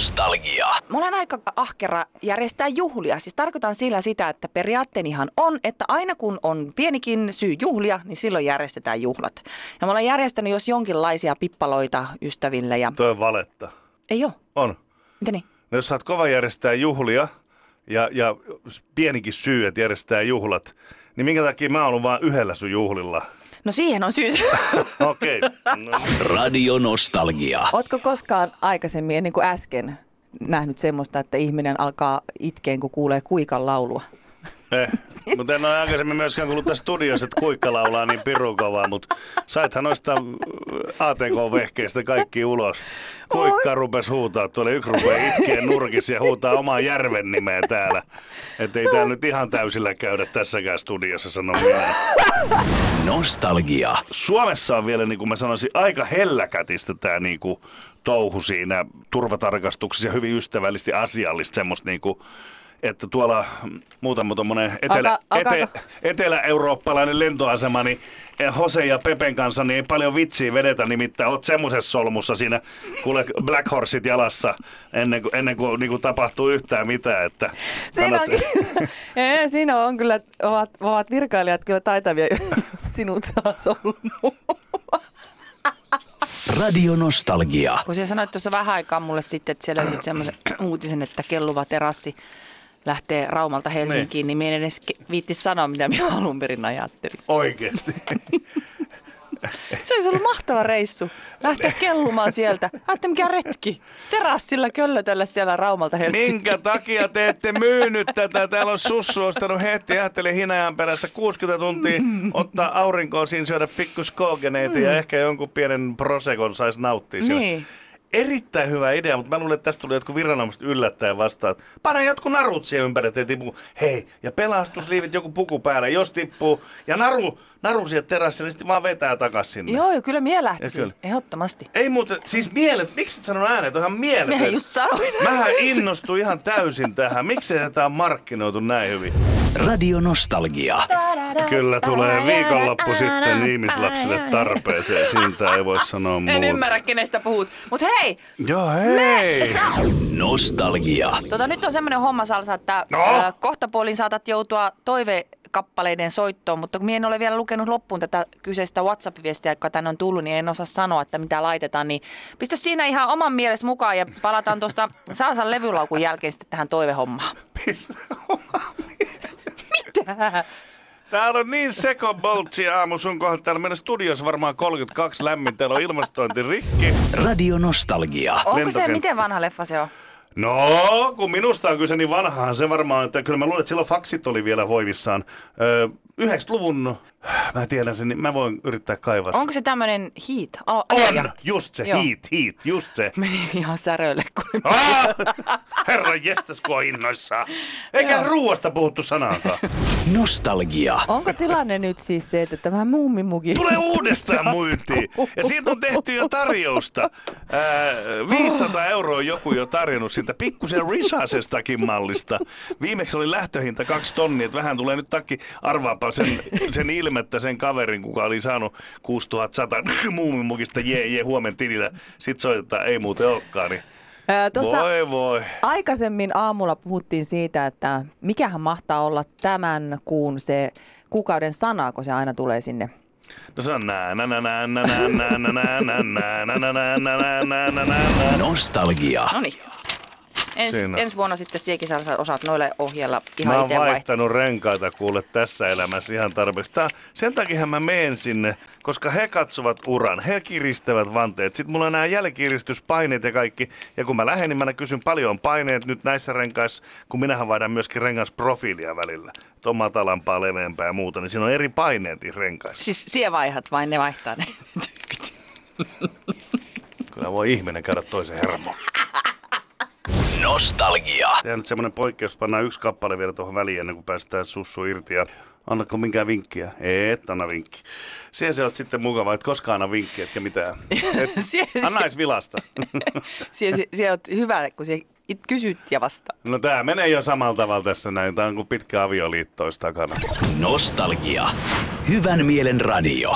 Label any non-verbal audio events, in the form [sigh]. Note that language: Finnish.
Nostalgia. Mä olen aika ahkera järjestää juhlia. Siis tarkoitan sillä sitä, että periaatteenihan on, että aina kun on pienikin syy juhlia, niin silloin järjestetään juhlat. Ja mä olen järjestänyt jos jonkinlaisia pippaloita ystäville ja... Toi on valetta. Ei oo. On. Mitä niin? No, jos sä oot kova järjestää juhlia ja, ja pienikin syy, että järjestää juhlat, niin minkä takia mä oon ollut vaan yhdellä sun juhlilla? No siihen on syy. [laughs] Okei. Okay. No, Radio Nostalgia. Ootko koskaan aikaisemmin, niin kuin äsken, nähnyt semmoista, että ihminen alkaa itkeen, kun kuulee kuikan laulua? Eh. Mutta en ole aikaisemmin myöskään kuullut tässä studiossa, että kuikka laulaa niin pirun kovaa, mutta saithan noista ATK-vehkeistä kaikki ulos. Kuikka rupes huutaa, tuolla yksi rupeaa itkeen nurkissa ja huutaa omaa järven nimeä täällä. Että ei täällä nyt ihan täysillä käydä tässäkään studiossa, sanon minä. Nostalgia. Suomessa on vielä, niin kuin mä sanoisin, aika helläkätistä tämä niin kuin, touhu siinä turvatarkastuksessa ja hyvin ystävällisesti asiallista semmoista niin kuin, että tuolla muutama tuommoinen etelä, ete, etelä-eurooppalainen lentoasema, niin eh, Jose ja Pepen kanssa niin ei paljon vitsiä vedetä, nimittäin oot semmoisessa solmussa siinä, kuule Black Horsit jalassa ennen kuin, ennen kuin, niin kuin tapahtuu yhtään mitään. Että Siinä on, kannattaa- [laughs] kyllä, Ee, siinä on kyllä, ovat, ovat virkailijat kyllä taitavia, jos [laughs] sinut saa solmua. Radio Nostalgia. Kun sä sanoit tuossa vähän aikaa mulle sitten, että siellä löysit semmoisen uutisen, että kelluva terassi lähtee Raumalta Helsinkiin, niin, niin en edes viitti sanoa, mitä minä alun perin ajattelin. Oikeesti. [laughs] Se olisi ollut mahtava reissu. Lähteä kellumaan sieltä. Ajattelin, mikä retki. Terassilla köllötellä siellä Raumalta Helsinkiin. Minkä takia te ette myynyt tätä? Täällä on sussu ostanut heti. Ajattelin hinajan perässä 60 tuntia ottaa aurinkoa siinä syödä pikku skoogeneita ja ehkä jonkun pienen prosekon saisi nauttia siellä. Erittäin hyvä idea, mutta mä luulen, että tästä tuli jotkut viranomaiset yllättäen vastaan. Pane jotkut narut siihen ympäri, ettei tipu. Hei, ja pelastusliivit joku puku päälle, jos tippuu. Ja naru, naru siihen terassille, niin sitten vaan vetää takas sinne. Joo, joo, kyllä mie kyllä. Ehdottomasti. Ei muuten, siis mielet, miksi et sanonut ääneen, on ihan mieletön. Miehän just sanoin. Mähän innostuin ihan täysin tähän. Miksi tätä on markkinoitu näin hyvin? Radio Nostalgia. Kyllä tulee viikonloppu sitten ihmislapsille tarpeeseen. Siitä ei voi sanoa En muuta. ymmärrä, kenestä puhut. Mutta hei, Joo, hei! Nostalgia. tota, nyt on semmoinen homma, Salsa, että No? kohtapuolin saatat joutua toivekappaleiden soittoon, mutta kun minä en ole vielä lukenut loppuun tätä kyseistä WhatsApp-viestiä, joka tänne on tullut, niin en osaa sanoa, että mitä laitetaan, niin pistä siinä ihan oman mielessä mukaan ja palataan tuosta Salsan levylaukun jälkeen sitten tähän toivehommaan. Pistä Mitä? [laughs] Täällä on niin sekoboltsi aamu sun kohdalla. Täällä meidän studiossa varmaan 32 lämmin. Täällä on ilmastointi rikki. Radio Nostalgia. Onko se, miten vanha leffa se on? No, kun minusta on kyse niin vanhaan se varmaan, että kyllä mä luulen, että silloin faksit oli vielä voimissaan. Öö, 90-luvun, mä tiedän sen, niin mä voin yrittää kaivaa. sen. Onko se tämmöinen heat? Alo- On, just se, Joo. heat, heat, just se. Meni ihan säröille, kun Ah, herra jestas, kun on innoissaan. Eikä ruuasta puhuttu sanaakaan. [laughs] Nostalgia. Onko tilanne nyt siis se, että tämä mummimuki... Tulee uudestaan myyntiin. Ja siitä on tehty jo tarjousta. Ää, 500 euroa joku jo tarjonnut siitä pikkusen risasestakin mallista. Viimeksi oli lähtöhinta kaksi tonnia, että vähän tulee nyt takki. Arvaapa sen, sen ilmettä sen kaverin, kuka oli saanut 6100 muumimukista jee, jee, huomen tilillä. Sitten soitetaan, ei muuten olekaan. Niin. Tuossa Voi voi. aikaisemmin aamulla puhuttiin siitä, että mikähän mahtaa olla tämän kuun se kuukauden sana, kun se aina tulee sinne. No se on nää, nää, nää, nää, nää, nää, nää, nää, nää, nää, nää, nää, nää, nää, nää, nää, nää. Nostalgia. No niin. Ens, Siinä. ensi vuonna sitten siekin saa osaat noille ohjella ihan Mä oon itse vai? vaihtanut renkaita kuule tässä elämässä ihan tarpeeksi. Tää, sen takia mä meen sinne, koska he katsovat uran, he kiristävät vanteet. Sitten mulla on nämä jälkiristyspaineet ja kaikki. Ja kun mä lähden, niin mä kysyn paljon on paineet nyt näissä renkaissa, kun minähän vaihdan myöskin rengasprofiilia välillä. Tuon matalampaa, leveämpää ja muuta, niin siinä on eri paineet renkaissa. Siis sie vaihat vai ne vaihtaa ne tyypit? Kyllä voi ihminen käydä toisen hermoon. Nostalgia. Tehdään nyt semmoinen poikkeus, pannaan yksi kappale vielä tuohon väliin ennen kuin päästään sussu irti. Ja annatko minkään vinkkiä? Et anna vinkki. Siellä se on sitten mukava, että koskaan anna vinkkiä, etkä mitään. [laughs] Et, anna edes vilasta. sie, sie, sie oot hyvä, kun sie it kysyt ja vasta. No tää menee jo samalla tavalla tässä näin. Tää on kuin pitkä avioliitto takana. Nostalgia. Hyvän mielen radio.